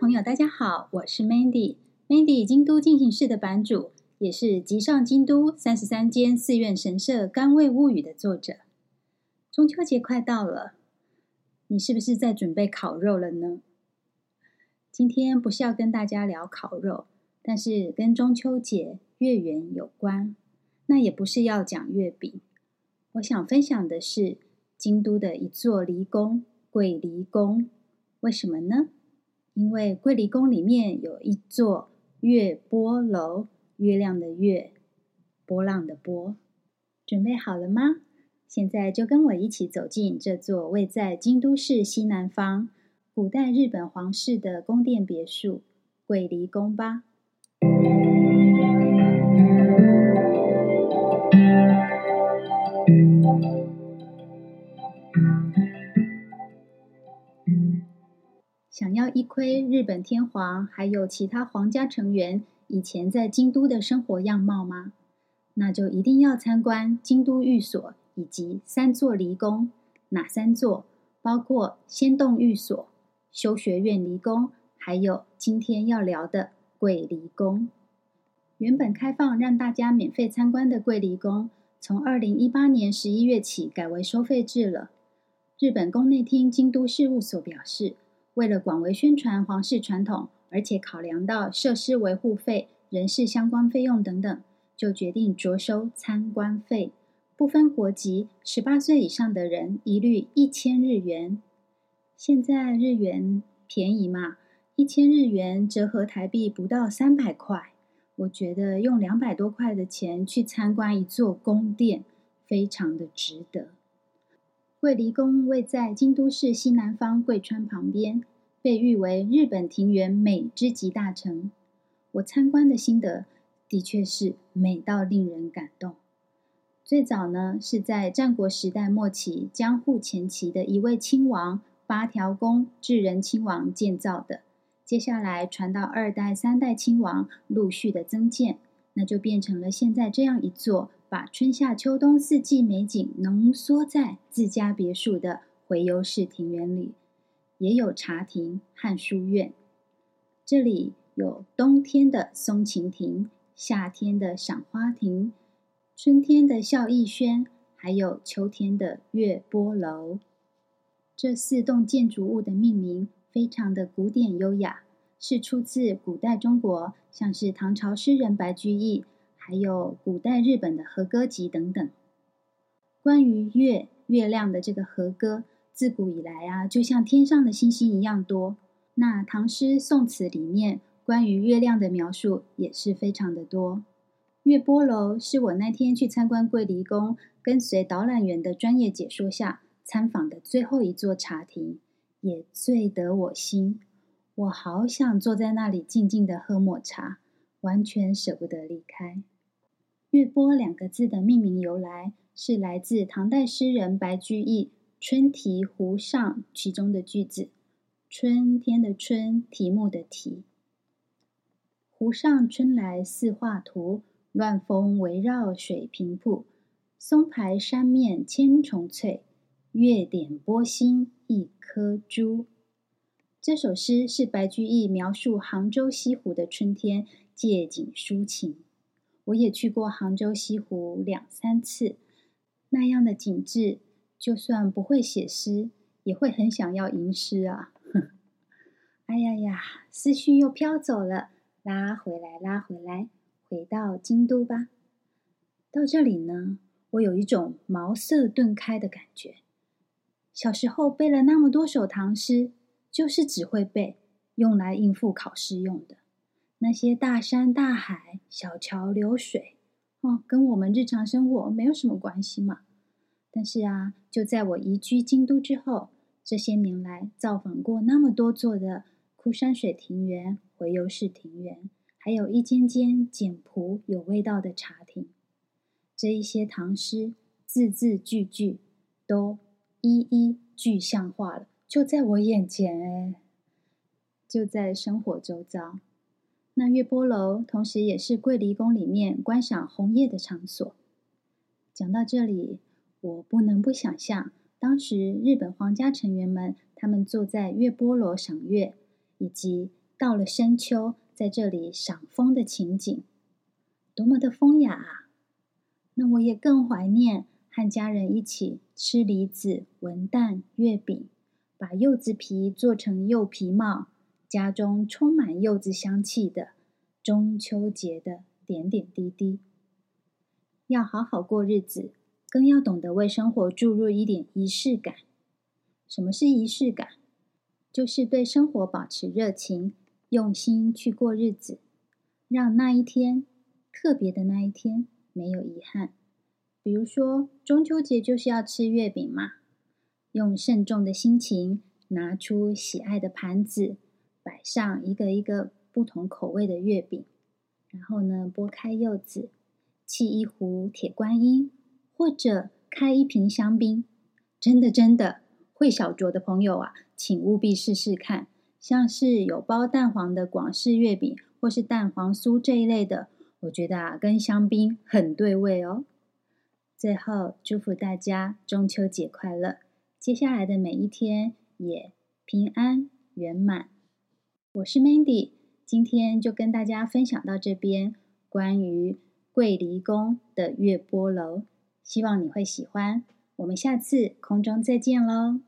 朋友，大家好，我是 Mandy，Mandy 京都进行式的版主，也是《集上京都三十三间寺院神社甘味物语》的作者。中秋节快到了，你是不是在准备烤肉了呢？今天不是要跟大家聊烤肉，但是跟中秋节月圆有关。那也不是要讲月饼，我想分享的是京都的一座离宫——桂离宫。为什么呢？因为桂离宫里面有一座月波楼，月亮的月，波浪的波。准备好了吗？现在就跟我一起走进这座位在京都市西南方、古代日本皇室的宫殿别墅——桂离宫吧。想要一窥日本天皇还有其他皇家成员以前在京都的生活样貌吗？那就一定要参观京都御所以及三座离宫。哪三座？包括仙洞御所、修学院离宫，还有今天要聊的桂离宫。原本开放让大家免费参观的桂离宫，从二零一八年十一月起改为收费制了。日本宫内厅京都事务所表示，为了广为宣传皇室传统，而且考量到设施维护费、人事相关费用等等，就决定酌收参观费，不分国籍，十八岁以上的人一律一千日元。现在日元便宜嘛，一千日元折合台币不到三百块。我觉得用两百多块的钱去参观一座宫殿，非常的值得。桂离宫位在京都市西南方桂川旁边，被誉为日本庭园美之集大成。我参观的心得的确是美到令人感动。最早呢是在战国时代末期江户前期的一位亲王八条宫智仁亲王建造的，接下来传到二代、三代亲王陆续的增建，那就变成了现在这样一座。把春夏秋冬四季美景浓缩在自家别墅的回游式庭园里，也有茶亭和书院。这里有冬天的松晴亭，夏天的赏花亭，春天的笑逸轩，还有秋天的月波楼。这四栋建筑物的命名非常的古典优雅，是出自古代中国，像是唐朝诗人白居易。还有古代日本的和歌集等等，关于月月亮的这个和歌，自古以来啊，就像天上的星星一样多。那唐诗宋词里面关于月亮的描述也是非常的多。月波楼是我那天去参观桂离宫，跟随导览员的专业解说下参访的最后一座茶亭，也最得我心。我好想坐在那里静静的喝抹茶，完全舍不得离开。月波两个字的命名由来是来自唐代诗人白居易《春题湖上》其中的句子：“春天的春，题目的题。湖上春来似画图，乱峰围绕水平铺，松排山面千重翠，月点波心一颗珠。”这首诗是白居易描述杭州西湖的春天，借景抒情。我也去过杭州西湖两三次，那样的景致，就算不会写诗，也会很想要吟诗啊！哎呀呀，思绪又飘走了，拉回来，拉回来，回到京都吧。到这里呢，我有一种茅塞顿开的感觉。小时候背了那么多首唐诗，就是只会背，用来应付考试用的。那些大山大海、小桥流水，哦，跟我们日常生活没有什么关系嘛。但是啊，就在我移居京都之后，这些年来造访过那么多座的枯山水庭园、回游式庭园，还有一间间简朴有味道的茶亭，这一些唐诗字字句句都一一具象化了，就在我眼前诶，就在生活周遭。那月波楼同时也是桂离宫里面观赏红叶的场所。讲到这里，我不能不想象当时日本皇家成员们他们坐在月波楼赏月，以及到了深秋，在这里赏枫的情景，多么的风雅啊！那我也更怀念和家人一起吃梨子、文旦、月饼，把柚子皮做成柚皮帽，家中充满柚子香气的中秋节的点点滴滴。要好好过日子，更要懂得为生活注入一点仪式感。什么是仪式感？就是对生活保持热情，用心去过日子，让那一天，特别的那一天，没有遗憾。比如说，中秋节就是要吃月饼嘛，用慎重的心情，拿出喜爱的盘子，摆上一个一个不同口味的月饼，然后呢，剥开柚子，沏一壶铁观音，或者开一瓶香槟。真的真的，会小酌的朋友啊，请务必试试看。像是有包蛋黄的广式月饼，或是蛋黄酥这一类的，我觉得啊，跟香槟很对味哦。最后，祝福大家中秋节快乐！接下来的每一天也平安圆满。我是 Mandy，今天就跟大家分享到这边，关于桂离宫的月波楼，希望你会喜欢。我们下次空中再见喽！